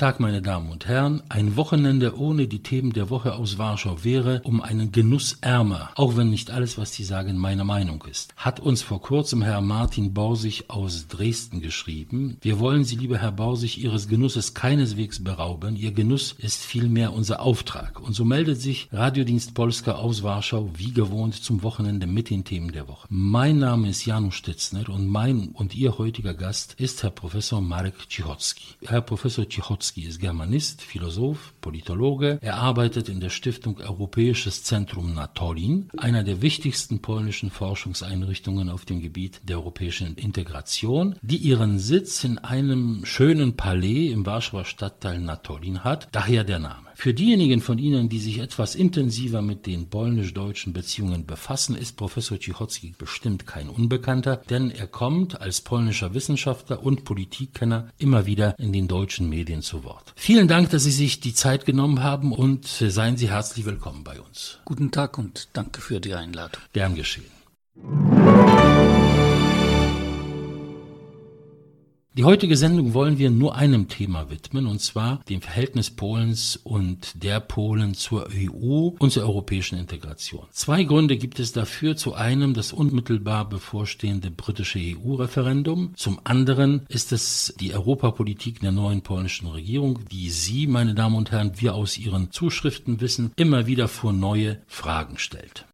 Tag, meine Damen und Herren. Ein Wochenende ohne die Themen der Woche aus Warschau wäre um einen Genuss ärmer, auch wenn nicht alles, was Sie sagen, meine Meinung ist. Hat uns vor kurzem Herr Martin Borsig aus Dresden geschrieben. Wir wollen Sie, lieber Herr Borsig, Ihres Genusses keineswegs berauben. Ihr Genuss ist vielmehr unser Auftrag. Und so meldet sich Radiodienst Polska aus Warschau wie gewohnt zum Wochenende mit den Themen der Woche. Mein Name ist Janusz Stitzner und mein und Ihr heutiger Gast ist Herr Professor Marek Cichocki. Herr Professor Cichocki Ochotski ist Germanist, Philosoph, Politologe. Er arbeitet in der Stiftung Europäisches Zentrum Natolin, einer der wichtigsten polnischen Forschungseinrichtungen auf dem Gebiet der europäischen Integration, die ihren Sitz in einem schönen Palais im Warschauer Stadtteil Natolin hat, daher der Name. Für diejenigen von Ihnen, die sich etwas intensiver mit den polnisch-deutschen Beziehungen befassen, ist Professor Cichocki bestimmt kein Unbekannter, denn er kommt als polnischer Wissenschaftler und Politikkenner immer wieder in den deutschen Medien zu Wort. Vielen Dank, dass Sie sich die Zeit genommen haben und seien Sie herzlich willkommen bei uns. Guten Tag und danke für die Einladung. Gern geschehen. Die heutige Sendung wollen wir nur einem Thema widmen, und zwar dem Verhältnis Polens und der Polen zur EU und zur europäischen Integration. Zwei Gründe gibt es dafür. Zu einem das unmittelbar bevorstehende britische EU-Referendum. Zum anderen ist es die Europapolitik der neuen polnischen Regierung, die Sie, meine Damen und Herren, wir aus Ihren Zuschriften wissen, immer wieder vor neue Fragen stellt.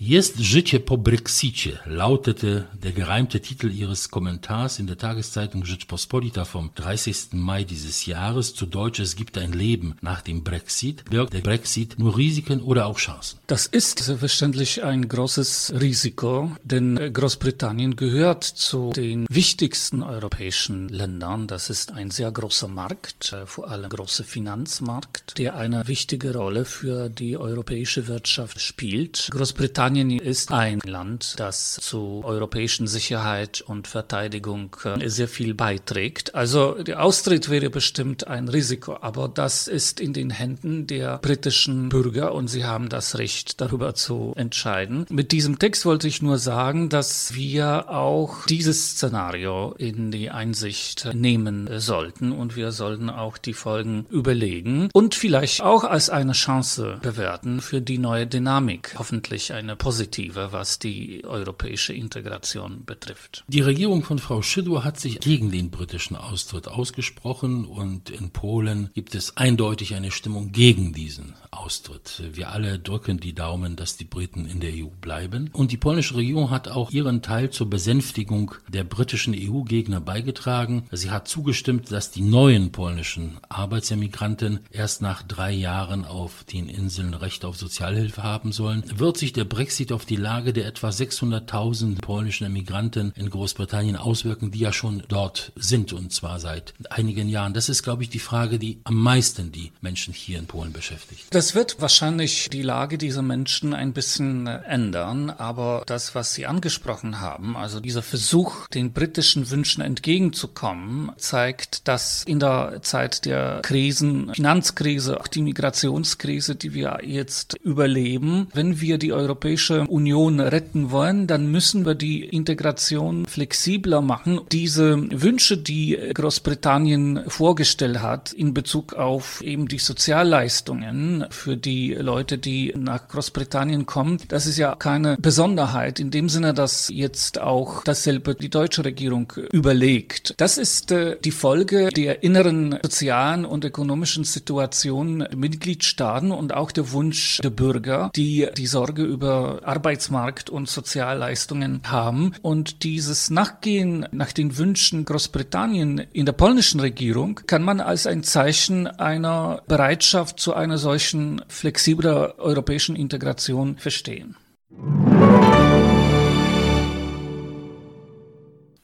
Jest życie po Brexicie, lautete der gereimte Titel ihres Kommentars in der Tageszeitung Rzeczpospolita vom 30. Mai dieses Jahres. Zu Deutsch, es gibt ein Leben nach dem Brexit. Birgt der Brexit nur Risiken oder auch Chancen? Das ist selbstverständlich ein großes Risiko, denn Großbritannien gehört zu den wichtigsten europäischen Ländern. Das ist ein sehr großer Markt, äh, vor allem großer Finanzmarkt, der eine wichtige Rolle für die europäische Wirtschaft spielt. Großbritannien Großbritannien ist ein Land, das zu europäischen Sicherheit und Verteidigung äh, sehr viel beiträgt. Also der Austritt wäre bestimmt ein Risiko, aber das ist in den Händen der britischen Bürger und sie haben das Recht, darüber zu entscheiden. Mit diesem Text wollte ich nur sagen, dass wir auch dieses Szenario in die Einsicht nehmen sollten und wir sollten auch die Folgen überlegen und vielleicht auch als eine Chance bewerten für die neue Dynamik. Hoffentlich eine positive, was die europäische Integration betrifft. Die Regierung von Frau Szydło hat sich gegen den britischen Austritt ausgesprochen und in Polen gibt es eindeutig eine Stimmung gegen diesen Austritt. Wir alle drücken die Daumen, dass die Briten in der EU bleiben. Und die polnische Regierung hat auch ihren Teil zur Besänftigung der britischen EU-Gegner beigetragen. Sie hat zugestimmt, dass die neuen polnischen Arbeitsemigranten erst nach drei Jahren auf den Inseln Recht auf Sozialhilfe haben sollen. Wird sich der Brexit auf die Lage der etwa 600.000 polnischen Emigranten in Großbritannien auswirken, die ja schon dort sind und zwar seit einigen Jahren? Das ist, glaube ich, die Frage, die am meisten die Menschen hier in Polen beschäftigt. Das wird wahrscheinlich die Lage dieser Menschen ein bisschen ändern, aber das, was Sie angesprochen haben, also dieser Versuch, den britischen Wünschen entgegenzukommen, zeigt, dass in der Zeit der Krisen, Finanzkrise, auch die Migrationskrise, die wir jetzt überleben, wenn wir die Europäische Union retten wollen, dann müssen wir die Integration flexibler machen. Diese Wünsche, die Großbritannien vorgestellt hat in Bezug auf eben die Sozialleistungen, für die Leute, die nach Großbritannien kommen. Das ist ja keine Besonderheit in dem Sinne, dass jetzt auch dasselbe die deutsche Regierung überlegt. Das ist äh, die Folge der inneren sozialen und ökonomischen Situation Mitgliedstaaten und auch der Wunsch der Bürger, die die Sorge über Arbeitsmarkt und Sozialleistungen haben. Und dieses Nachgehen nach den Wünschen Großbritannien in der polnischen Regierung kann man als ein Zeichen einer Bereitschaft zu einer solchen flexibler europäischen Integration verstehen.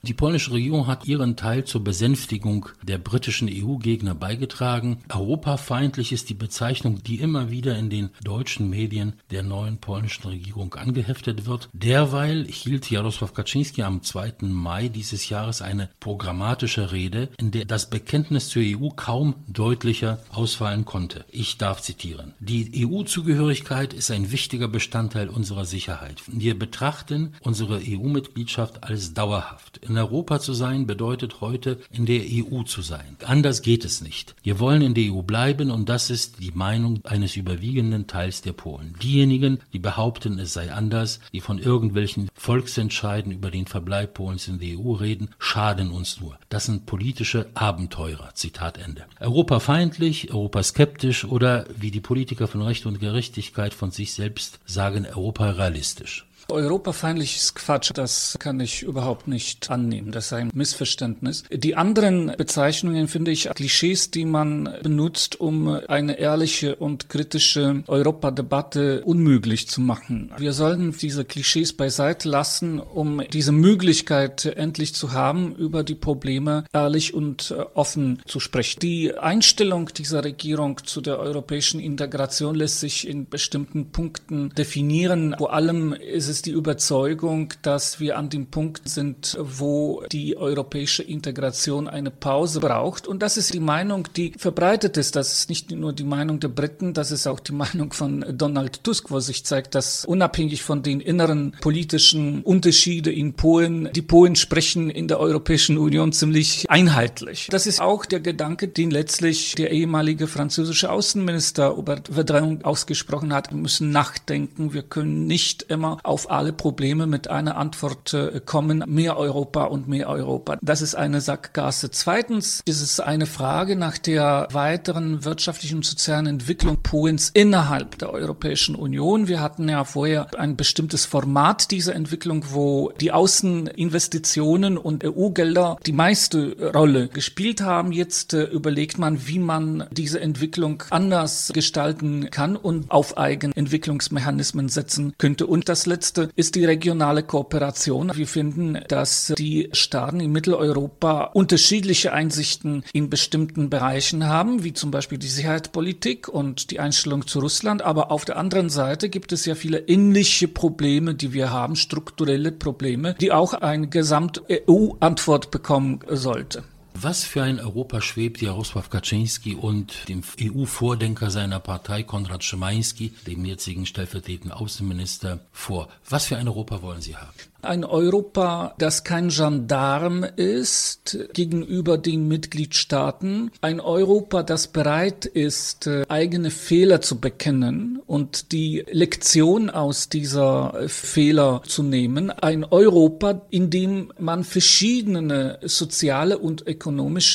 Die polnische Regierung hat ihren Teil zur Besänftigung der britischen EU-Gegner beigetragen. Europafeindlich ist die Bezeichnung, die immer wieder in den deutschen Medien der neuen polnischen Regierung angeheftet wird. Derweil hielt Jarosław Kaczynski am 2. Mai dieses Jahres eine programmatische Rede, in der das Bekenntnis zur EU kaum deutlicher ausfallen konnte. Ich darf zitieren. Die EU-Zugehörigkeit ist ein wichtiger Bestandteil unserer Sicherheit. Wir betrachten unsere EU-Mitgliedschaft als dauerhaft. In Europa zu sein bedeutet heute in der EU zu sein. Anders geht es nicht. Wir wollen in der EU bleiben und das ist die Meinung eines überwiegenden Teils der Polen. Diejenigen, die behaupten, es sei anders, die von irgendwelchen Volksentscheiden über den Verbleib Polens in der EU reden, schaden uns nur. Das sind politische Abenteurer. Zitat Ende. Europafeindlich, europaskeptisch oder wie die Politiker von Recht und Gerechtigkeit von sich selbst sagen, europarealistisch. Europafeindliches Quatsch, das kann ich überhaupt nicht annehmen. Das ist ein Missverständnis. Die anderen Bezeichnungen finde ich Klischees, die man benutzt, um eine ehrliche und kritische Europadebatte unmöglich zu machen. Wir sollten diese Klischees beiseite lassen, um diese Möglichkeit endlich zu haben, über die Probleme ehrlich und offen zu sprechen. Die Einstellung dieser Regierung zu der europäischen Integration lässt sich in bestimmten Punkten definieren. Vor allem ist es ist die Überzeugung, dass wir an dem Punkt sind, wo die europäische Integration eine Pause braucht. Und das ist die Meinung, die verbreitet ist. Das ist nicht nur die Meinung der Briten, das ist auch die Meinung von Donald Tusk, wo sich zeigt, dass unabhängig von den inneren politischen Unterschieden in Polen, die Polen sprechen in der Europäischen Union ziemlich einheitlich. Das ist auch der Gedanke, den letztlich der ehemalige französische Außenminister über Verdrängung ausgesprochen hat. Wir müssen nachdenken. Wir können nicht immer auf alle Probleme mit einer Antwort äh, kommen, mehr Europa und mehr Europa. Das ist eine Sackgasse. Zweitens ist es eine Frage nach der weiteren wirtschaftlichen und sozialen Entwicklung Polens innerhalb der Europäischen Union. Wir hatten ja vorher ein bestimmtes Format dieser Entwicklung, wo die Außeninvestitionen und EU-Gelder die meiste Rolle gespielt haben. Jetzt äh, überlegt man, wie man diese Entwicklung anders gestalten kann und auf Eigenentwicklungsmechanismen setzen könnte. Und das letzte Ist die regionale Kooperation. Wir finden, dass die Staaten in Mitteleuropa unterschiedliche Einsichten in bestimmten Bereichen haben, wie zum Beispiel die Sicherheitspolitik und die Einstellung zu Russland. Aber auf der anderen Seite gibt es ja viele ähnliche Probleme, die wir haben, strukturelle Probleme, die auch eine Gesamt-EU-Antwort bekommen sollte. Was für ein Europa schwebt Jarosław Kaczynski und dem EU-Vordenker seiner Partei Konrad Szymański, dem jetzigen stellvertretenden Außenminister, vor? Was für ein Europa wollen Sie haben? Ein Europa, das kein Gendarm ist gegenüber den Mitgliedstaaten. Ein Europa, das bereit ist, eigene Fehler zu bekennen und die Lektion aus dieser Fehler zu nehmen. Ein Europa, in dem man verschiedene soziale und ökonomische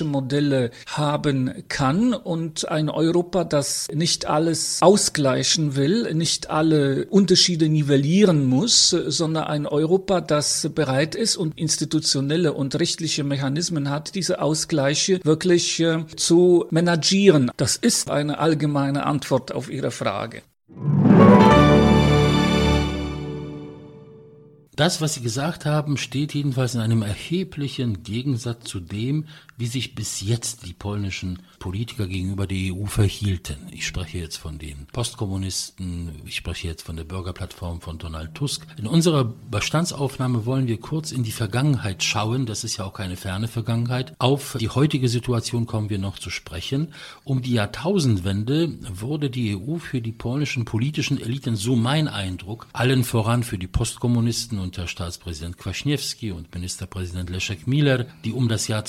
Modelle haben kann und ein Europa, das nicht alles ausgleichen will, nicht alle Unterschiede nivellieren muss, sondern ein Europa, Europa, das bereit ist und institutionelle und rechtliche Mechanismen hat, diese Ausgleiche wirklich äh, zu managieren. Das ist eine allgemeine Antwort auf Ihre Frage. Das, was Sie gesagt haben, steht jedenfalls in einem erheblichen Gegensatz zu dem, wie sich bis jetzt die polnischen Politiker gegenüber der EU verhielten. Ich spreche jetzt von den Postkommunisten, ich spreche jetzt von der Bürgerplattform von Donald Tusk. In unserer Bestandsaufnahme wollen wir kurz in die Vergangenheit schauen, das ist ja auch keine ferne Vergangenheit. Auf die heutige Situation kommen wir noch zu sprechen. Um die Jahrtausendwende wurde die EU für die polnischen politischen Eliten, so mein Eindruck, allen voran für die Postkommunisten unter Staatspräsident Kwaśniewski und Ministerpräsident Leszek Miller, die um das Jahr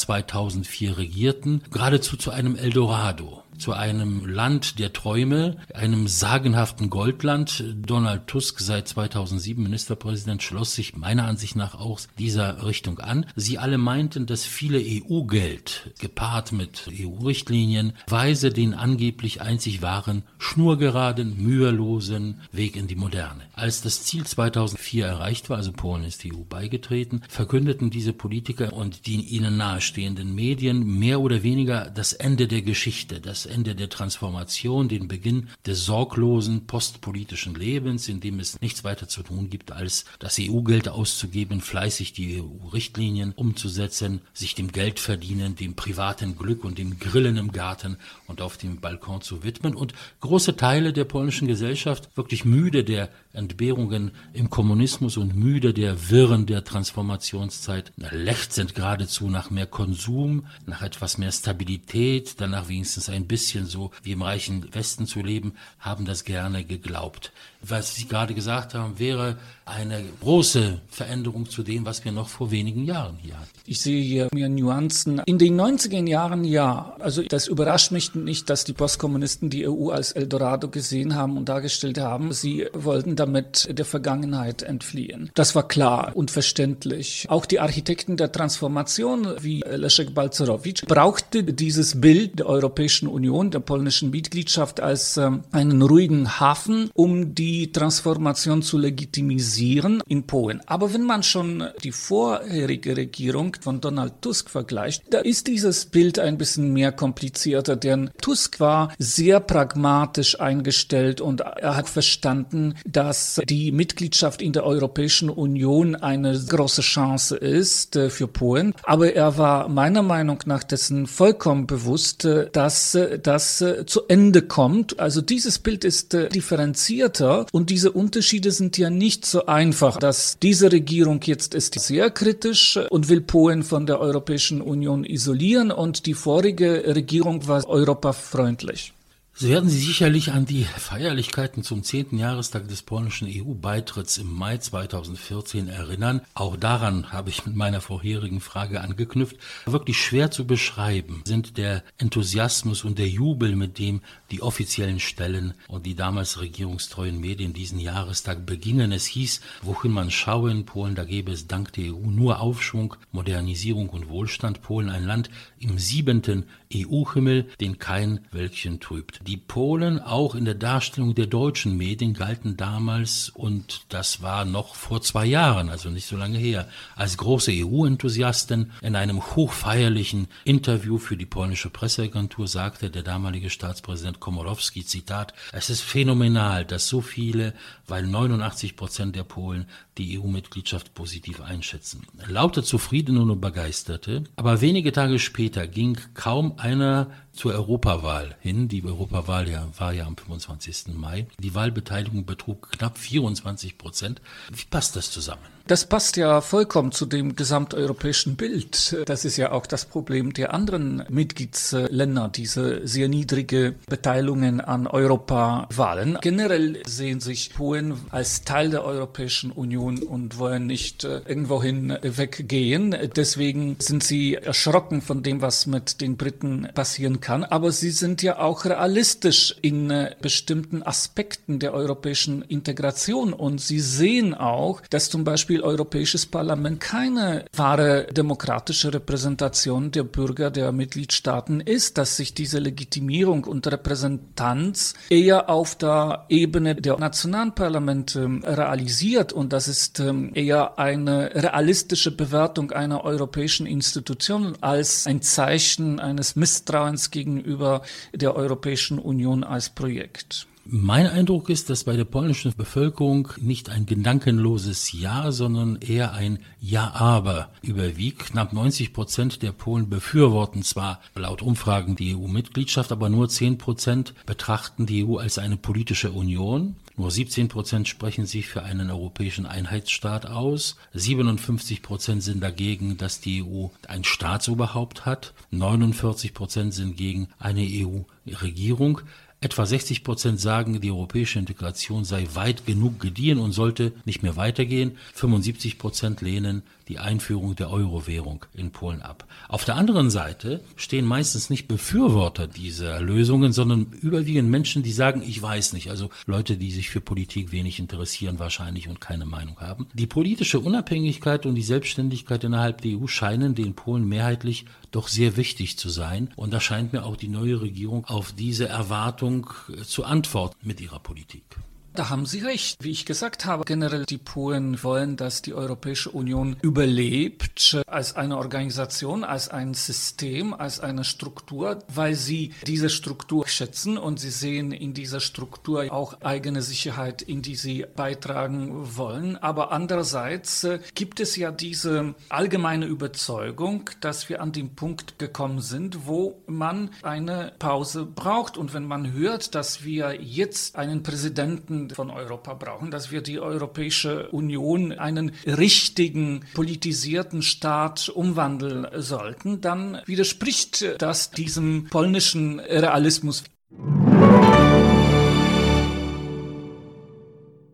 2004 regierten, geradezu zu einem Eldorado zu einem Land der Träume, einem sagenhaften Goldland. Donald Tusk, seit 2007 Ministerpräsident, schloss sich meiner Ansicht nach auch dieser Richtung an. Sie alle meinten, dass viele EU-Geld, gepaart mit EU-Richtlinien, weise den angeblich einzig wahren, schnurgeraden, mühelosen Weg in die Moderne. Als das Ziel 2004 erreicht war, also Polen ist die EU beigetreten, verkündeten diese Politiker und die ihnen nahestehenden Medien mehr oder weniger das Ende der Geschichte, das Ende der Transformation, den Beginn des sorglosen postpolitischen Lebens, in dem es nichts weiter zu tun gibt, als das EU-Geld auszugeben, fleißig die EU-Richtlinien umzusetzen, sich dem Geldverdienen, dem privaten Glück und dem Grillen im Garten und auf dem Balkon zu widmen und große Teile der polnischen Gesellschaft wirklich müde der Entbehrungen im Kommunismus und müde der Wirren der Transformationszeit. Lechzend geradezu nach mehr Konsum, nach etwas mehr Stabilität, danach wenigstens ein bisschen bisschen so wie im reichen Westen zu leben, haben das gerne geglaubt. Was Sie gerade gesagt haben, wäre eine große Veränderung zu dem, was wir noch vor wenigen Jahren hier hatten. Ich sehe hier mehr Nuancen. In den 90er Jahren ja. Also das überrascht mich nicht, dass die Postkommunisten die EU als Eldorado gesehen haben und dargestellt haben. Sie wollten damit der Vergangenheit entfliehen. Das war klar und verständlich. Auch die Architekten der Transformation wie Leszek Balcerowicz brauchte dieses Bild der Europäischen Union, der polnischen Mitgliedschaft als ähm, einen ruhigen Hafen, um die Transformation zu legitimisieren in Polen. Aber wenn man schon die vorherige Regierung von Donald Tusk vergleicht, da ist dieses Bild ein bisschen mehr komplizierter, denn Tusk war sehr pragmatisch eingestellt und er hat verstanden, dass die Mitgliedschaft in der Europäischen Union eine große Chance ist äh, für Polen. Aber er war meiner Meinung nach dessen vollkommen bewusst, äh, dass äh, das zu Ende kommt. Also dieses Bild ist differenzierter und diese Unterschiede sind ja nicht so einfach, dass diese Regierung jetzt ist sehr kritisch und will Polen von der Europäischen Union isolieren und die vorige Regierung war europafreundlich. Sie werden sich sicherlich an die Feierlichkeiten zum 10. Jahrestag des polnischen EU-Beitritts im Mai 2014 erinnern. Auch daran habe ich mit meiner vorherigen Frage angeknüpft. Wirklich schwer zu beschreiben sind der Enthusiasmus und der Jubel, mit dem die offiziellen Stellen und die damals regierungstreuen Medien diesen Jahrestag begingen. Es hieß, wohin man schaue in Polen, da gäbe es dank der EU nur Aufschwung, Modernisierung und Wohlstand. Polen ein Land im siebenten EU-Himmel, den kein Wölkchen trübt. Die Polen auch in der Darstellung der deutschen Medien galten damals, und das war noch vor zwei Jahren, also nicht so lange her, als große EU-Enthusiasten. In einem hochfeierlichen Interview für die polnische Presseagentur sagte der damalige Staatspräsident Komorowski, Zitat, es ist phänomenal, dass so viele, weil 89 Prozent der Polen die EU-Mitgliedschaft positiv einschätzen. Lauter Zufriedene und Begeisterte, aber wenige Tage später ging kaum einer zur Europawahl hin. Die Europawahl ja, war ja am 25. Mai. Die Wahlbeteiligung betrug knapp 24 Prozent. Wie passt das zusammen? Das passt ja vollkommen zu dem gesamteuropäischen Bild. Das ist ja auch das Problem der anderen Mitgliedsländer, diese sehr niedrige Beteiligungen an Europawahlen. Generell sehen sich Polen als Teil der Europäischen Union und wollen nicht äh, irgendwohin weggehen. Deswegen sind sie erschrocken von dem, was mit den Briten passieren kann. Aber sie sind ja auch realistisch in äh, bestimmten Aspekten der europäischen Integration. Und sie sehen auch, dass zum Beispiel Europäisches Parlament keine wahre demokratische Repräsentation der Bürger der Mitgliedstaaten ist, dass sich diese Legitimierung und Repräsentanz eher auf der Ebene der nationalen Parlamente realisiert. Und das ist ähm, eher eine realistische Bewertung einer europäischen Institution als ein Zeichen eines Misstrauens gegenüber der Europäischen Union als Projekt. Mein Eindruck ist, dass bei der polnischen Bevölkerung nicht ein gedankenloses Ja, sondern eher ein Ja-Aber überwiegt. Knapp 90 Prozent der Polen befürworten zwar laut Umfragen die EU-Mitgliedschaft, aber nur 10 Prozent betrachten die EU als eine politische Union. Nur 17 Prozent sprechen sich für einen europäischen Einheitsstaat aus. 57 Prozent sind dagegen, dass die EU ein Staatsoberhaupt hat. 49 Prozent sind gegen eine EU-Regierung. Etwa 60 Prozent sagen, die europäische Integration sei weit genug gediehen und sollte nicht mehr weitergehen. 75 Prozent lehnen die Einführung der Euro-Währung in Polen ab. Auf der anderen Seite stehen meistens nicht Befürworter dieser Lösungen, sondern überwiegend Menschen, die sagen, ich weiß nicht. Also Leute, die sich für Politik wenig interessieren wahrscheinlich und keine Meinung haben. Die politische Unabhängigkeit und die Selbstständigkeit innerhalb der EU scheinen den Polen mehrheitlich doch sehr wichtig zu sein. Und da scheint mir auch die neue Regierung auf diese Erwartung zu antworten mit ihrer Politik. Da haben Sie recht. Wie ich gesagt habe, generell die Polen wollen, dass die Europäische Union überlebt als eine Organisation, als ein System, als eine Struktur, weil sie diese Struktur schätzen und sie sehen in dieser Struktur auch eigene Sicherheit, in die sie beitragen wollen. Aber andererseits äh, gibt es ja diese allgemeine Überzeugung, dass wir an den Punkt gekommen sind, wo man eine Pause braucht. Und wenn man hört, dass wir jetzt einen Präsidenten Von Europa brauchen, dass wir die Europäische Union einen richtigen politisierten Staat umwandeln sollten, dann widerspricht das diesem polnischen Realismus.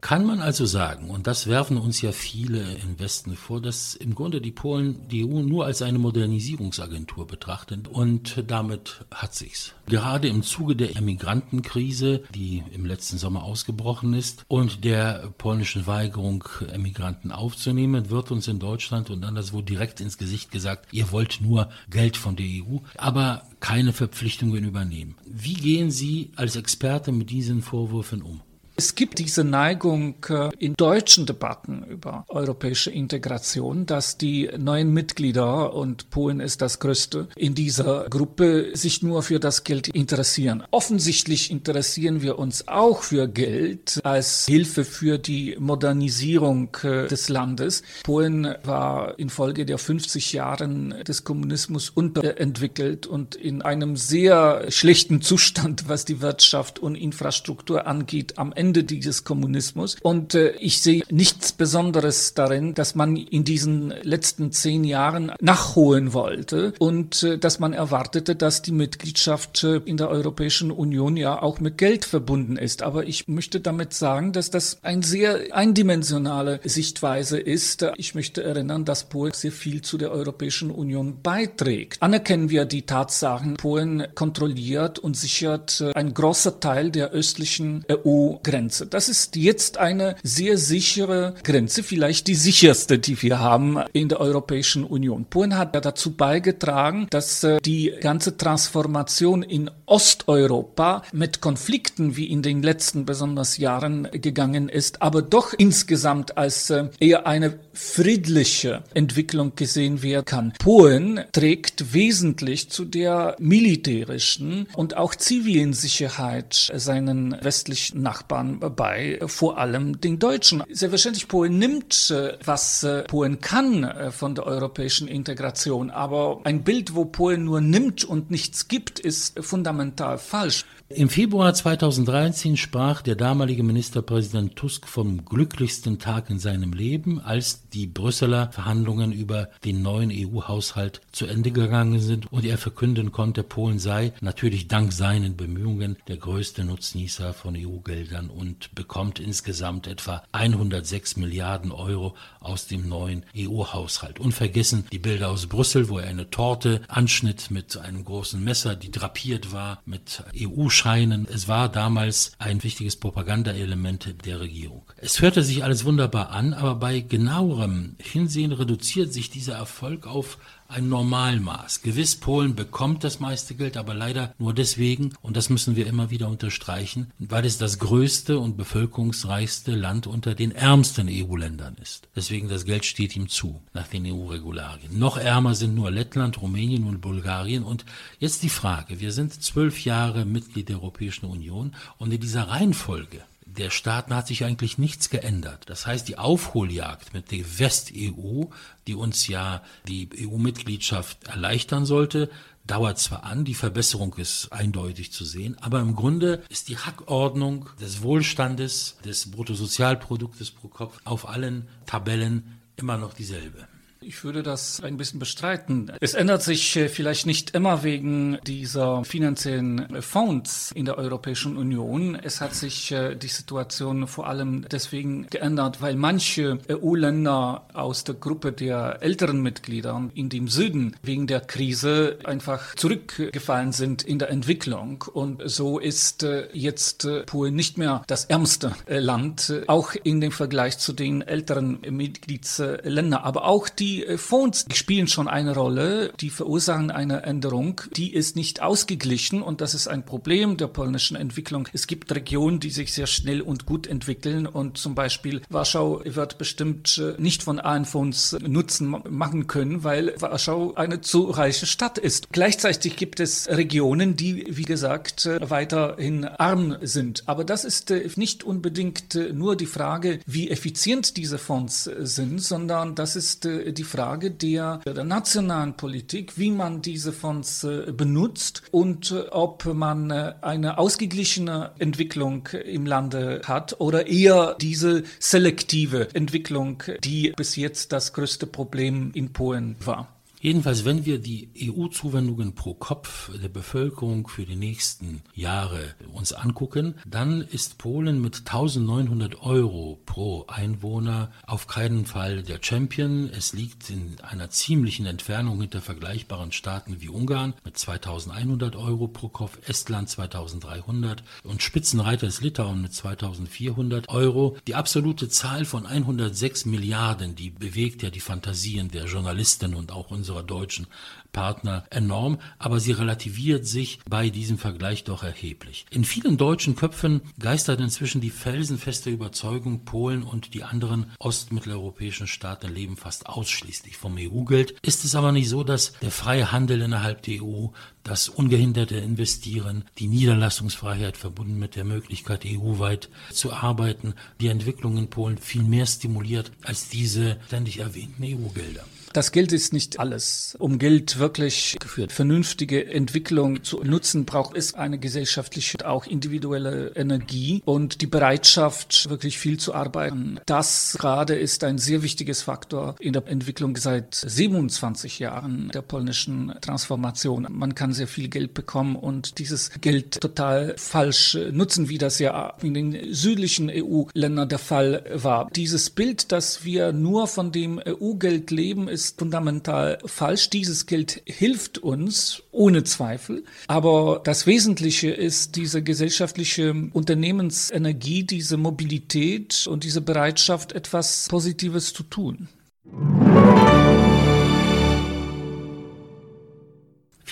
Kann man also sagen, und das werfen uns ja viele im Westen vor, dass im Grunde die Polen die EU nur als eine Modernisierungsagentur betrachten und damit hat sich's. Gerade im Zuge der Emigrantenkrise, die im letzten Sommer ausgebrochen ist und der polnischen Weigerung, Emigranten aufzunehmen, wird uns in Deutschland und anderswo direkt ins Gesicht gesagt, ihr wollt nur Geld von der EU, aber keine Verpflichtungen übernehmen. Wie gehen Sie als Experte mit diesen Vorwürfen um? Es gibt diese Neigung äh, in deutschen Debatten über europäische Integration, dass die neuen Mitglieder, und Polen ist das größte, in dieser Gruppe sich nur für das Geld interessieren. Offensichtlich interessieren wir uns auch für Geld als Hilfe für die Modernisierung äh, des Landes. Polen war infolge der 50 Jahren des Kommunismus unterentwickelt und in einem sehr schlechten Zustand, was die Wirtschaft und Infrastruktur angeht, am Ende dieses Kommunismus. Und äh, ich sehe nichts Besonderes darin, dass man in diesen letzten zehn Jahren nachholen wollte und äh, dass man erwartete, dass die Mitgliedschaft äh, in der Europäischen Union ja auch mit Geld verbunden ist. Aber ich möchte damit sagen, dass das eine sehr eindimensionale Sichtweise ist. Ich möchte erinnern, dass Polen sehr viel zu der Europäischen Union beiträgt. Anerkennen wir die Tatsachen, Polen kontrolliert und sichert äh, ein großer Teil der östlichen EU-Grenze. Grenze. Das ist jetzt eine sehr sichere Grenze, vielleicht die sicherste, die wir haben in der Europäischen Union. Polen hat ja dazu beigetragen, dass äh, die ganze Transformation in Osteuropa mit Konflikten wie in den letzten besonders Jahren gegangen ist, aber doch insgesamt als äh, eher eine friedliche Entwicklung gesehen werden kann. Polen trägt wesentlich zu der militärischen und auch zivilen Sicherheit seinen westlichen Nachbarn Jahren bei, vor allem den Deutschen. Selbstverständlich, Polen nimmt, äh, was äh, Polen kann äh, von der europäischen Integration, aber ein Bild, wo Polen nur nimmt und nichts gibt, ist fundamental falsch. Im Februar 2013 sprach der damalige Ministerpräsident Tusk vom glücklichsten Tag in seinem Leben, als die Brüsseler Verhandlungen über den neuen EU-Haushalt zu Ende gegangen sind und er verkünden konnte, Polen sei natürlich dank seinen Bemühungen der größte Nutznießer von EU-Geldern und bekommt insgesamt etwa 106 Milliarden Euro aus dem neuen EU-Haushalt. Unvergessen die Bilder aus Brüssel, wo er eine Torte anschnitt mit einem großen Messer, die drapiert war mit EU scheinen. Es war damals ein wichtiges Propagandaelement der Regierung. Es hörte sich alles wunderbar an, aber bei genauerem Hinsehen reduziert sich dieser Erfolg auf ein Normalmaß. Gewiss, Polen bekommt das meiste Geld, aber leider nur deswegen, und das müssen wir immer wieder unterstreichen, weil es das größte und bevölkerungsreichste Land unter den ärmsten EU-Ländern ist. Deswegen das Geld steht ihm zu, nach den EU-Regularien. Noch ärmer sind nur Lettland, Rumänien und Bulgarien. Und jetzt die Frage, wir sind zwölf Jahre Mitglied der Europäischen Union und in dieser Reihenfolge der Staaten hat sich eigentlich nichts geändert. Das heißt, die Aufholjagd mit der West-EU, die uns ja die EU-Mitgliedschaft erleichtern sollte, dauert zwar an, die Verbesserung ist eindeutig zu sehen, aber im Grunde ist die Hackordnung des Wohlstandes, des Bruttosozialproduktes pro Kopf auf allen Tabellen immer noch dieselbe. Ich würde das ein bisschen bestreiten. Es ändert sich äh, vielleicht nicht immer wegen dieser finanziellen äh, Fonds in der Europäischen Union. Es hat sich äh, die Situation vor allem deswegen geändert, weil manche EU-Länder aus der Gruppe der älteren Mitglieder in dem Süden wegen der Krise einfach zurückgefallen sind in der Entwicklung. Und so ist jetzt Polen nicht mehr das ärmste Land, auch in dem Vergleich zu den älteren Mitgliedsländern. Aber auch die die äh, Fonds die spielen schon eine Rolle, die verursachen eine Änderung, die ist nicht ausgeglichen und das ist ein Problem der polnischen Entwicklung. Es gibt Regionen, die sich sehr schnell und gut entwickeln und zum Beispiel Warschau wird bestimmt äh, nicht von allen Fonds Nutzen machen können, weil Warschau eine zu reiche Stadt ist. Gleichzeitig gibt es Regionen, die, wie gesagt, äh, weiterhin arm sind. Aber das ist nicht unbedingt nur die Frage, wie effizient diese Fonds sind, sondern das ist die die Frage der, der nationalen Politik, wie man diese Fonds äh, benutzt und äh, ob man äh, eine ausgeglichene Entwicklung im Lande hat oder eher diese selektive Entwicklung, die bis jetzt das größte Problem in Polen war. Jedenfalls, wenn wir die EU-Zuwendungen pro Kopf der Bevölkerung für die nächsten Jahre uns angucken, dann ist Polen mit 1900 Euro pro Einwohner auf keinen Fall der Champion. Es liegt in einer ziemlichen Entfernung hinter vergleichbaren Staaten wie Ungarn mit 2100 Euro pro Kopf, Estland 2300 und Spitzenreiter ist Litauen mit 2400 Euro. Die absolute Zahl von 106 Milliarden, die bewegt ja die Fantasien der Journalisten und auch unserer unserer deutschen Partner enorm, aber sie relativiert sich bei diesem Vergleich doch erheblich. In vielen deutschen Köpfen geistert inzwischen die felsenfeste Überzeugung, Polen und die anderen ostmitteleuropäischen Staaten leben fast ausschließlich vom EU-Geld. Ist es aber nicht so, dass der freie Handel innerhalb der EU, das ungehinderte Investieren, die Niederlassungsfreiheit verbunden mit der Möglichkeit, EU-weit zu arbeiten, die Entwicklung in Polen viel mehr stimuliert als diese ständig erwähnten EU-Gelder? Das Geld ist nicht alles. Um Geld wirklich geführt, vernünftige Entwicklung zu nutzen, braucht es eine gesellschaftliche, auch individuelle Energie und die Bereitschaft, wirklich viel zu arbeiten. Das gerade ist ein sehr wichtiges Faktor in der Entwicklung seit 27 Jahren der polnischen Transformation. Man kann sehr viel Geld bekommen und dieses Geld total falsch nutzen, wie das ja in den südlichen EU-Ländern der Fall war. Dieses Bild, dass wir nur von dem EU-Geld leben, ist ist fundamental falsch. Dieses Geld hilft uns ohne Zweifel. Aber das Wesentliche ist diese gesellschaftliche Unternehmensenergie, diese Mobilität und diese Bereitschaft, etwas Positives zu tun.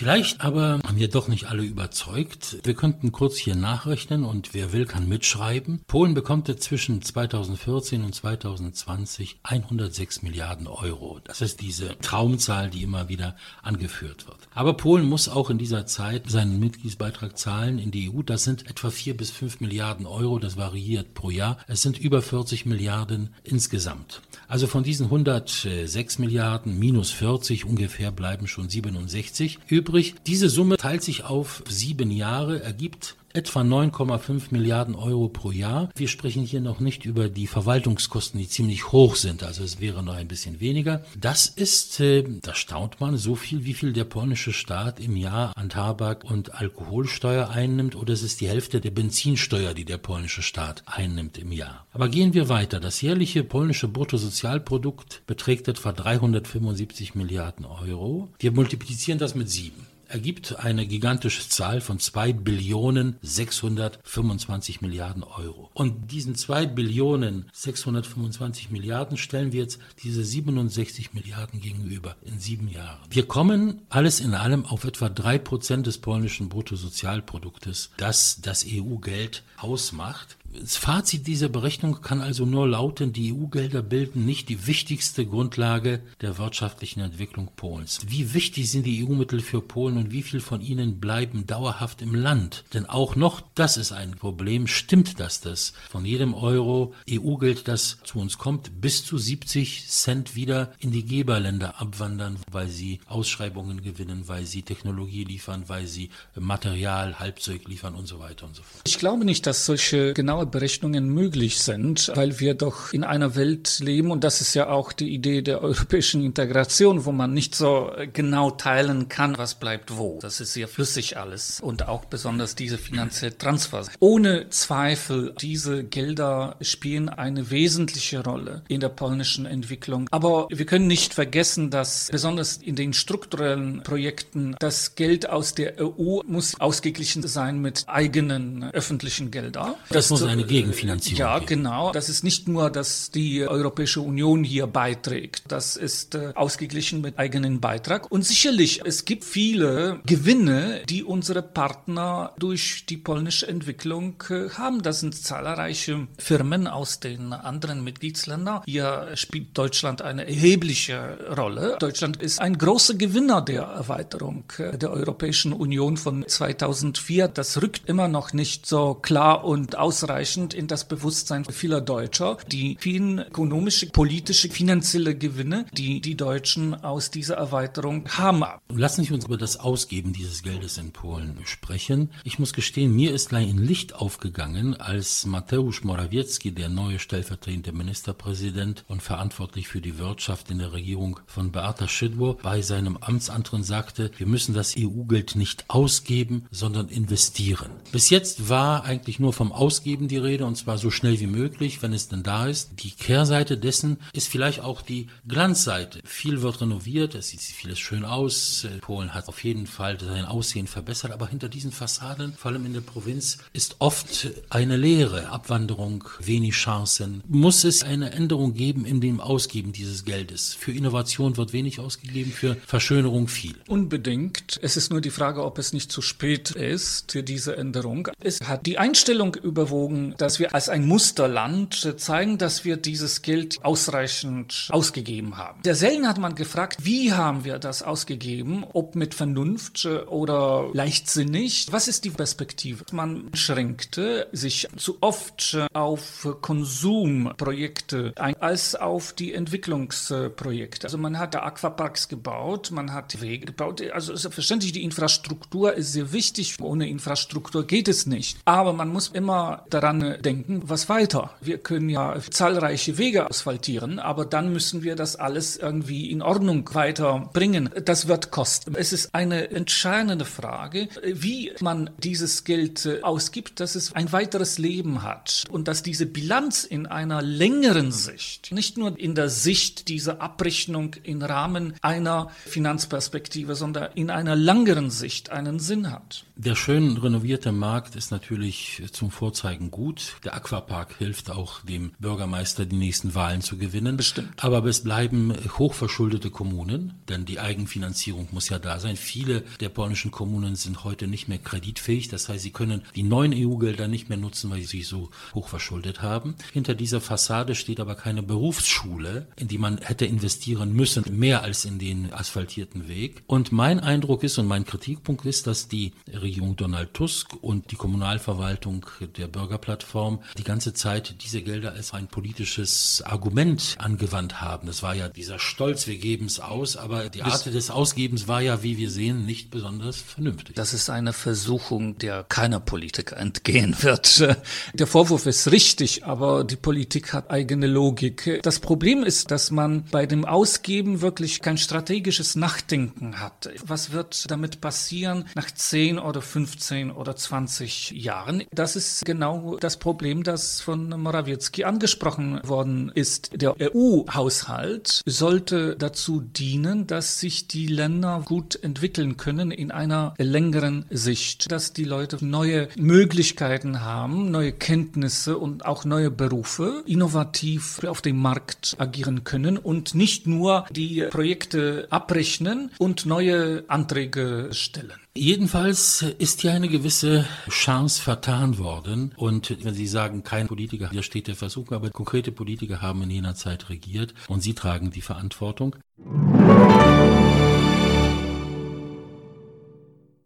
Vielleicht aber haben wir doch nicht alle überzeugt. Wir könnten kurz hier nachrechnen und wer will, kann mitschreiben. Polen bekommt zwischen 2014 und 2020 106 Milliarden Euro. Das ist diese Traumzahl, die immer wieder angeführt wird. Aber Polen muss auch in dieser Zeit seinen Mitgliedsbeitrag zahlen in die EU. Das sind etwa 4 bis 5 Milliarden Euro. Das variiert pro Jahr. Es sind über 40 Milliarden insgesamt. Also von diesen 106 Milliarden minus 40 ungefähr bleiben schon 67 übrig übrig. Diese Summe teilt sich auf sieben Jahre, ergibt etwa 9,5 Milliarden Euro pro Jahr. Wir sprechen hier noch nicht über die Verwaltungskosten, die ziemlich hoch sind, also es wäre noch ein bisschen weniger. Das ist, äh, da staunt man, so viel, wie viel der polnische Staat im Jahr an Tabak- und Alkoholsteuer einnimmt, oder es ist die Hälfte der Benzinsteuer, die der polnische Staat einnimmt im Jahr. Aber gehen wir weiter. Das jährliche polnische Bruttosozialprodukt beträgt etwa 375 Milliarden Euro. Wir multiplizieren das mit sieben ergibt eine gigantische Zahl von 2 Billionen 625 Milliarden Euro. Und diesen 2 Billionen 625 Milliarden stellen wir jetzt diese 67 Milliarden gegenüber in sieben Jahren. Wir kommen alles in allem auf etwa drei Prozent des polnischen Bruttosozialproduktes, das das EU-Geld ausmacht. Das Fazit dieser Berechnung kann also nur lauten, die EU-Gelder bilden nicht die wichtigste Grundlage der wirtschaftlichen Entwicklung Polens. Wie wichtig sind die EU-Mittel für Polen und wie viel von ihnen bleiben dauerhaft im Land? Denn auch noch das ist ein Problem. Stimmt das, dass von jedem Euro EU-Geld, das zu uns kommt, bis zu 70 Cent wieder in die Geberländer abwandern, weil sie Ausschreibungen gewinnen, weil sie Technologie liefern, weil sie Material, Halbzeug liefern und so weiter und so fort? Ich glaube nicht, dass solche genau genaue Berechnungen möglich sind, weil wir doch in einer Welt leben und das ist ja auch die Idee der europäischen Integration, wo man nicht so genau teilen kann, was bleibt wo. Das ist sehr flüssig alles und auch besonders diese finanzielle Transfer. Ohne Zweifel, diese Gelder spielen eine wesentliche Rolle in der polnischen Entwicklung. Aber wir können nicht vergessen, dass besonders in den strukturellen Projekten das Geld aus der EU muss ausgeglichen sein mit eigenen öffentlichen Geldern. Das muss eine Gegenfinanzierung. Ja, geben. genau. Das ist nicht nur, dass die Europäische Union hier beiträgt. Das ist äh, ausgeglichen mit eigenen Beitrag. Und sicherlich, es gibt viele Gewinne, die unsere Partner durch die polnische Entwicklung äh, haben. Das sind zahlreiche Firmen aus den anderen Mitgliedsländern. Hier spielt Deutschland eine erhebliche Rolle. Deutschland ist ein großer Gewinner der Erweiterung äh, der Europäischen Union von 2004. Das rückt immer noch nicht so klar und ausreichend ausreichend in das Bewusstsein vieler Deutscher. Die vielen ökonomische, politische, finanzielle Gewinne, die die Deutschen aus dieser Erweiterung haben. Lassen Sie uns über das Ausgeben dieses Geldes in Polen sprechen. Ich muss gestehen, mir ist ein Licht aufgegangen, als Mateusz Morawiecki, der neue stellvertretende Ministerpräsident und verantwortlich für die Wirtschaft in der Regierung von Beata Szydło, bei seinem Amtsantritt sagte, wir müssen das EU-Geld nicht ausgeben, sondern investieren. Bis jetzt war eigentlich nur vom Ausgeben die Rede und zwar so schnell wie möglich, wenn es denn da ist. Die Kehrseite dessen ist vielleicht auch die Glanzseite. Viel wird renoviert, es sieht vieles schön aus. Polen hat auf jeden Fall sein Aussehen verbessert, aber hinter diesen Fassaden, vor allem in der Provinz, ist oft eine Leere, Abwanderung, wenig Chancen. Muss es eine Änderung geben in dem Ausgeben dieses Geldes? Für Innovation wird wenig ausgegeben, für Verschönerung viel. Unbedingt. Es ist nur die Frage, ob es nicht zu spät ist für diese Änderung. Es hat die Einstellung überwogen, dass wir als ein Musterland zeigen, dass wir dieses Geld ausreichend ausgegeben haben. Sehr selten hat man gefragt, wie haben wir das ausgegeben, ob mit Vernunft oder leichtsinnig. Was ist die Perspektive? Man schränkte sich zu oft auf Konsumprojekte ein, als auf die Entwicklungsprojekte. Also man hat Aquaparks gebaut, man hat Wege gebaut. Also selbstverständlich, die Infrastruktur ist sehr wichtig. Ohne Infrastruktur geht es nicht. Aber man muss immer daran denken, was weiter. Wir können ja zahlreiche Wege asphaltieren, aber dann müssen wir das alles irgendwie in Ordnung weiterbringen. Das wird kosten. Es ist eine entscheidende Frage, wie man dieses Geld ausgibt, dass es ein weiteres Leben hat und dass diese Bilanz in einer längeren Sicht, nicht nur in der Sicht dieser Abrechnung im Rahmen einer Finanzperspektive, sondern in einer langeren Sicht einen Sinn hat. Der schön renovierte Markt ist natürlich zum Vorzeigen gut. Der Aquapark hilft auch dem Bürgermeister, die nächsten Wahlen zu gewinnen. Bestimmt. Aber es bleiben hochverschuldete Kommunen, denn die Eigenfinanzierung muss ja da sein. Viele der polnischen Kommunen sind heute nicht mehr kreditfähig. Das heißt, sie können die neuen EU-Gelder nicht mehr nutzen, weil sie sich so hochverschuldet haben. Hinter dieser Fassade steht aber keine Berufsschule, in die man hätte investieren müssen, mehr als in den asphaltierten Weg. Und mein Eindruck ist und mein Kritikpunkt ist, dass die Regierung Donald Tusk und die Kommunalverwaltung der Bürgerplattform die ganze Zeit diese Gelder als ein politisches Argument angewandt haben. Das war ja dieser Stolz, wir geben es aus, aber die Art des Ausgebens war ja, wie wir sehen, nicht besonders vernünftig. Das ist eine Versuchung, der keiner Politiker entgehen wird. Der Vorwurf ist richtig, aber die Politik hat eigene Logik. Das Problem ist, dass man bei dem Ausgeben wirklich kein strategisches Nachdenken hat. Was wird damit passieren nach 10 oder 15 oder 20 Jahren? Das ist genau das Problem, das von Morawiecki angesprochen worden ist. Der EU-Haushalt sollte dazu dienen, dass sich die Länder gut entwickeln können in einer längeren Sicht, dass die Leute neue Möglichkeiten haben, neue Kenntnisse und auch neue Berufe, innovativ auf dem Markt agieren können und nicht nur die Projekte abrechnen und neue Anträge stellen. Jedenfalls ist hier eine gewisse Chance vertan worden. Und wenn Sie sagen, kein Politiker widersteht der Versuchung, aber konkrete Politiker haben in jener Zeit regiert und sie tragen die Verantwortung.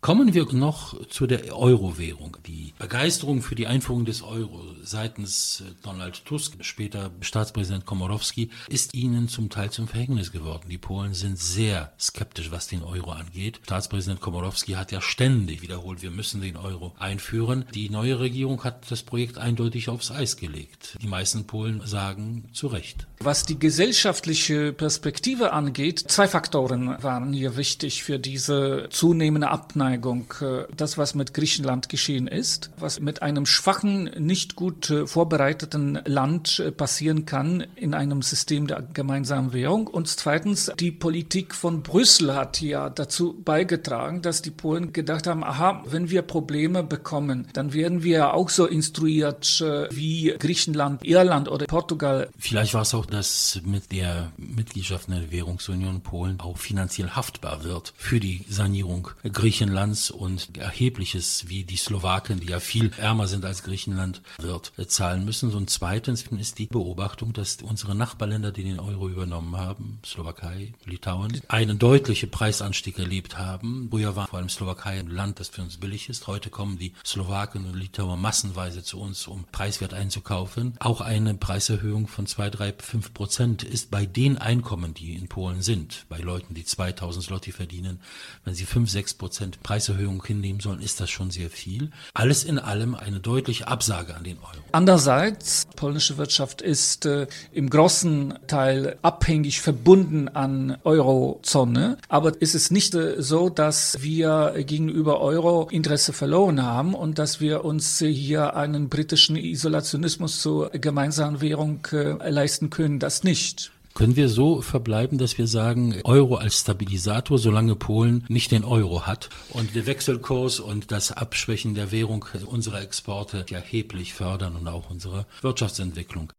Kommen wir noch zu der Euro-Währung. Die Begeisterung für die Einführung des Euro seitens Donald Tusk, später Staatspräsident Komorowski, ist ihnen zum Teil zum Verhängnis geworden. Die Polen sind sehr skeptisch, was den Euro angeht. Staatspräsident Komorowski hat ja ständig wiederholt, wir müssen den Euro einführen. Die neue Regierung hat das Projekt eindeutig aufs Eis gelegt. Die meisten Polen sagen zu Recht. Was die gesellschaftliche Perspektive angeht, zwei Faktoren waren hier wichtig für diese zunehmende Abneigung Zuneigung, äh, das, was mit Griechenland geschehen ist, was mit einem schwachen, nicht gut äh, vorbereiteten Land äh, passieren kann in einem System der gemeinsamen Währung. Und zweitens, die Politik von Brüssel hat ja dazu beigetragen, dass die Polen gedacht haben, aha, wenn wir Probleme bekommen, dann werden wir auch so instruiert wie Griechenland, Irland oder Portugal. Vielleicht war es auch, dass mit der Mitgliedschaft in der Währungsunion Polen auch finanziell haftbar wird für die Sanierung Griechenland Bilanz und erhebliches, wie die Slowaken, die ja viel ärmer sind als Griechenland, wird zahlen müssen. Und zweitens ist die Beobachtung, dass unsere Nachbarländer, die den Euro übernommen haben, Slowakei, Litauen, einen deutlichen Preisanstieg erlebt haben. Früher war vor allem Slowakei ein Land, das für uns billig ist. Heute kommen die Slowaken und Litauer massenweise zu uns, um preiswert einzukaufen. Auch eine Preiserhöhung von zwei, drei, fünf Prozent ist bei den Einkommen, die in Polen sind, bei Leuten, die 2000 Zloty verdienen, wenn sie fünf, sechs Prozent Preiserhöhung hinnehmen sollen, ist das schon sehr viel. Alles in allem eine deutliche Absage an den Euro. Andererseits, polnische Wirtschaft ist äh, im großen Teil abhängig verbunden an Eurozone. Aber ist es nicht äh, so, dass wir gegenüber Euro Interesse verloren haben und dass wir uns hier einen britischen Isolationismus zur gemeinsamen Währung äh, leisten können? Das nicht. Können wir so verbleiben, dass wir sagen, Euro als Stabilisator, solange Polen nicht den Euro hat und der Wechselkurs und das Abschwächen der Währung unserer Exporte erheblich fördern und auch unsere Wirtschaftsentwicklung?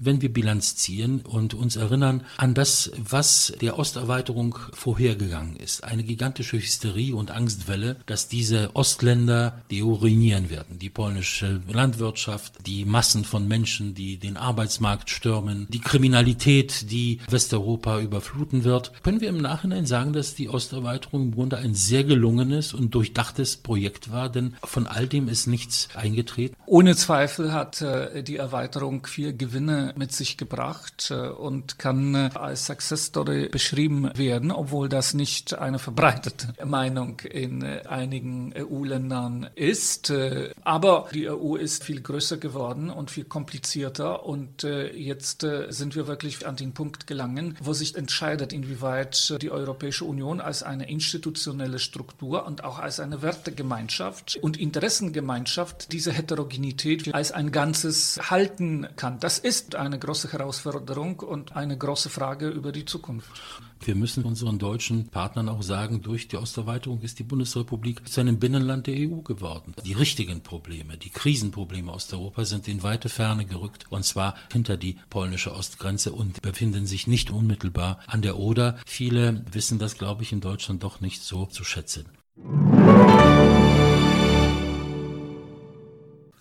Wenn wir Bilanz ziehen und uns erinnern an das, was der Osterweiterung vorhergegangen ist. Eine gigantische Hysterie und Angstwelle, dass diese Ostländer die EU ruinieren werden. Die polnische Landwirtschaft, die Massen von Menschen, die den Arbeitsmarkt stürmen, die Kriminalität, die Westeuropa überfluten wird. Können wir im Nachhinein sagen, dass die Osterweiterung im Grunde ein sehr gelungenes und durchdachtes Projekt war, denn von all dem ist nichts eingetreten? Ohne Zweifel hat äh, die Erweiterung viel Gewinne mit sich gebracht äh, und kann äh, als Success Story beschrieben werden, obwohl das nicht eine verbreitete Meinung in äh, einigen EU-Ländern ist. Aber die EU ist viel größer geworden und viel komplizierter und jetzt sind wir wirklich an den Punkt gelangen, wo sich entscheidet, inwieweit die Europäische Union als eine institutionelle Struktur und auch als eine Wertegemeinschaft und Interessengemeinschaft diese Heterogenität als ein Ganzes halten kann. Das ist eine große Herausforderung und eine große Frage über die Zukunft. Wir müssen unseren deutschen Partnern auch sagen, durch die Osterweiterung ist die Bundesrepublik zu einem Binnenland der EU geworden. Die richtigen Probleme, die Krisenprobleme Osteuropa sind in weite Ferne gerückt und zwar hinter die polnische Ostgrenze und befinden sich nicht unmittelbar an der Oder. Viele wissen das, glaube ich, in Deutschland doch nicht so zu schätzen.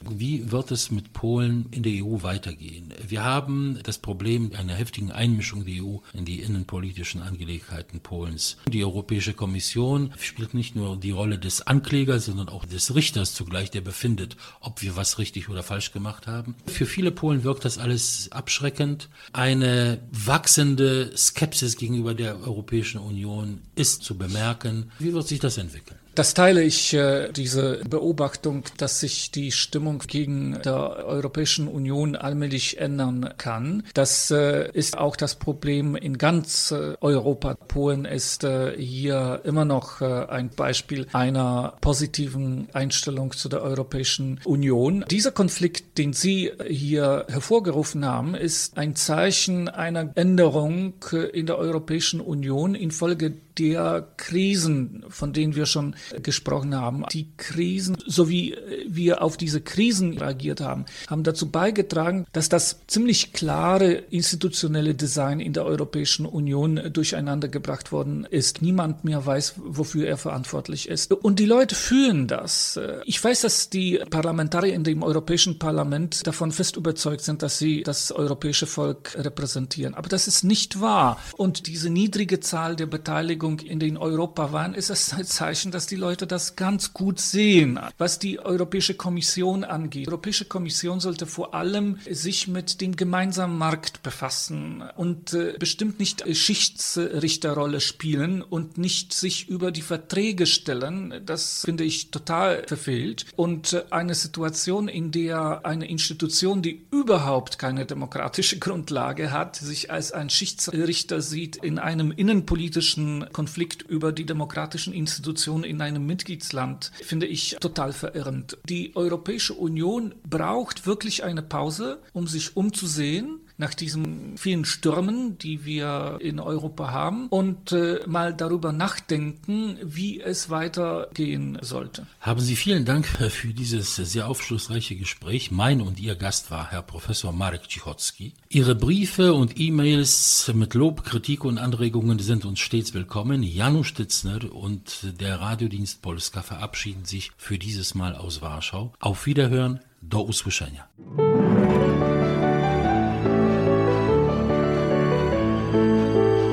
Wie wird es mit Polen in der EU weitergehen? Wir haben das Problem einer heftigen Einmischung der EU in die innenpolitischen Angelegenheiten Polens. Die Europäische Kommission spielt nicht nur die Rolle des Anklägers, sondern auch des Richters zugleich, der befindet, ob wir was richtig oder falsch gemacht haben. Für viele Polen wirkt das alles abschreckend. Eine wachsende Skepsis gegenüber der Europäischen Union ist zu bemerken. Wie wird sich das entwickeln? Das teile ich, äh, diese Beobachtung, dass sich die Stimmung gegen der Europäischen Union allmählich ändern kann. Das äh, ist auch das Problem in ganz äh, Europa. Polen ist hier immer noch ein Beispiel einer positiven Einstellung zu der Europäischen Union. Dieser Konflikt, den Sie hier hervorgerufen haben, ist ein Zeichen einer Änderung in der Europäischen Union infolge der Krisen, von denen wir schon gesprochen haben. Die Krisen, so wie wir auf diese Krisen reagiert haben, haben dazu beigetragen, dass das ziemlich klare institutionelle Design in der Europäischen Union durcheinander gebracht worden ist. Niemand mehr weiß, wofür er verantwortlich ist. Und die Leute fühlen das. Ich weiß, dass die Parlamentarier in dem Europäischen Parlament davon fest überzeugt sind, dass sie das europäische Volk repräsentieren. Aber das ist nicht wahr. Und diese niedrige Zahl der Beteiligten Bewegung in den Europawahlen ist ein Zeichen, dass die Leute das ganz gut sehen. Was die Europäische Kommission angeht. Die Europäische Kommission sollte vor allem sich mit dem gemeinsamen Markt befassen und äh, bestimmt nicht Schichtsrichterrolle spielen und nicht sich über die Verträge stellen. Das finde ich total verfehlt. Und äh, eine Situation, in der eine Institution, die überhaupt keine demokratische Grundlage hat, sich als ein Schiedsrichter sieht in einem innenpolitischen Konflikt über die demokratischen Institutionen in einem Mitgliedsland finde ich total verirrend. Die Europäische Union braucht wirklich eine Pause, um sich umzusehen nach diesen vielen Stürmen, die wir in Europa haben und äh, mal darüber nachdenken, wie es weitergehen sollte. Haben Sie vielen Dank für dieses sehr aufschlussreiche Gespräch. Mein und Ihr Gast war Herr Professor Marek Cichocki. Ihre Briefe und E-Mails mit Lob, Kritik und Anregungen sind uns stets willkommen. Janusz Stitzner und der Radiodienst Polska verabschieden sich für dieses Mal aus Warschau. Auf Wiederhören, do usłyszenia.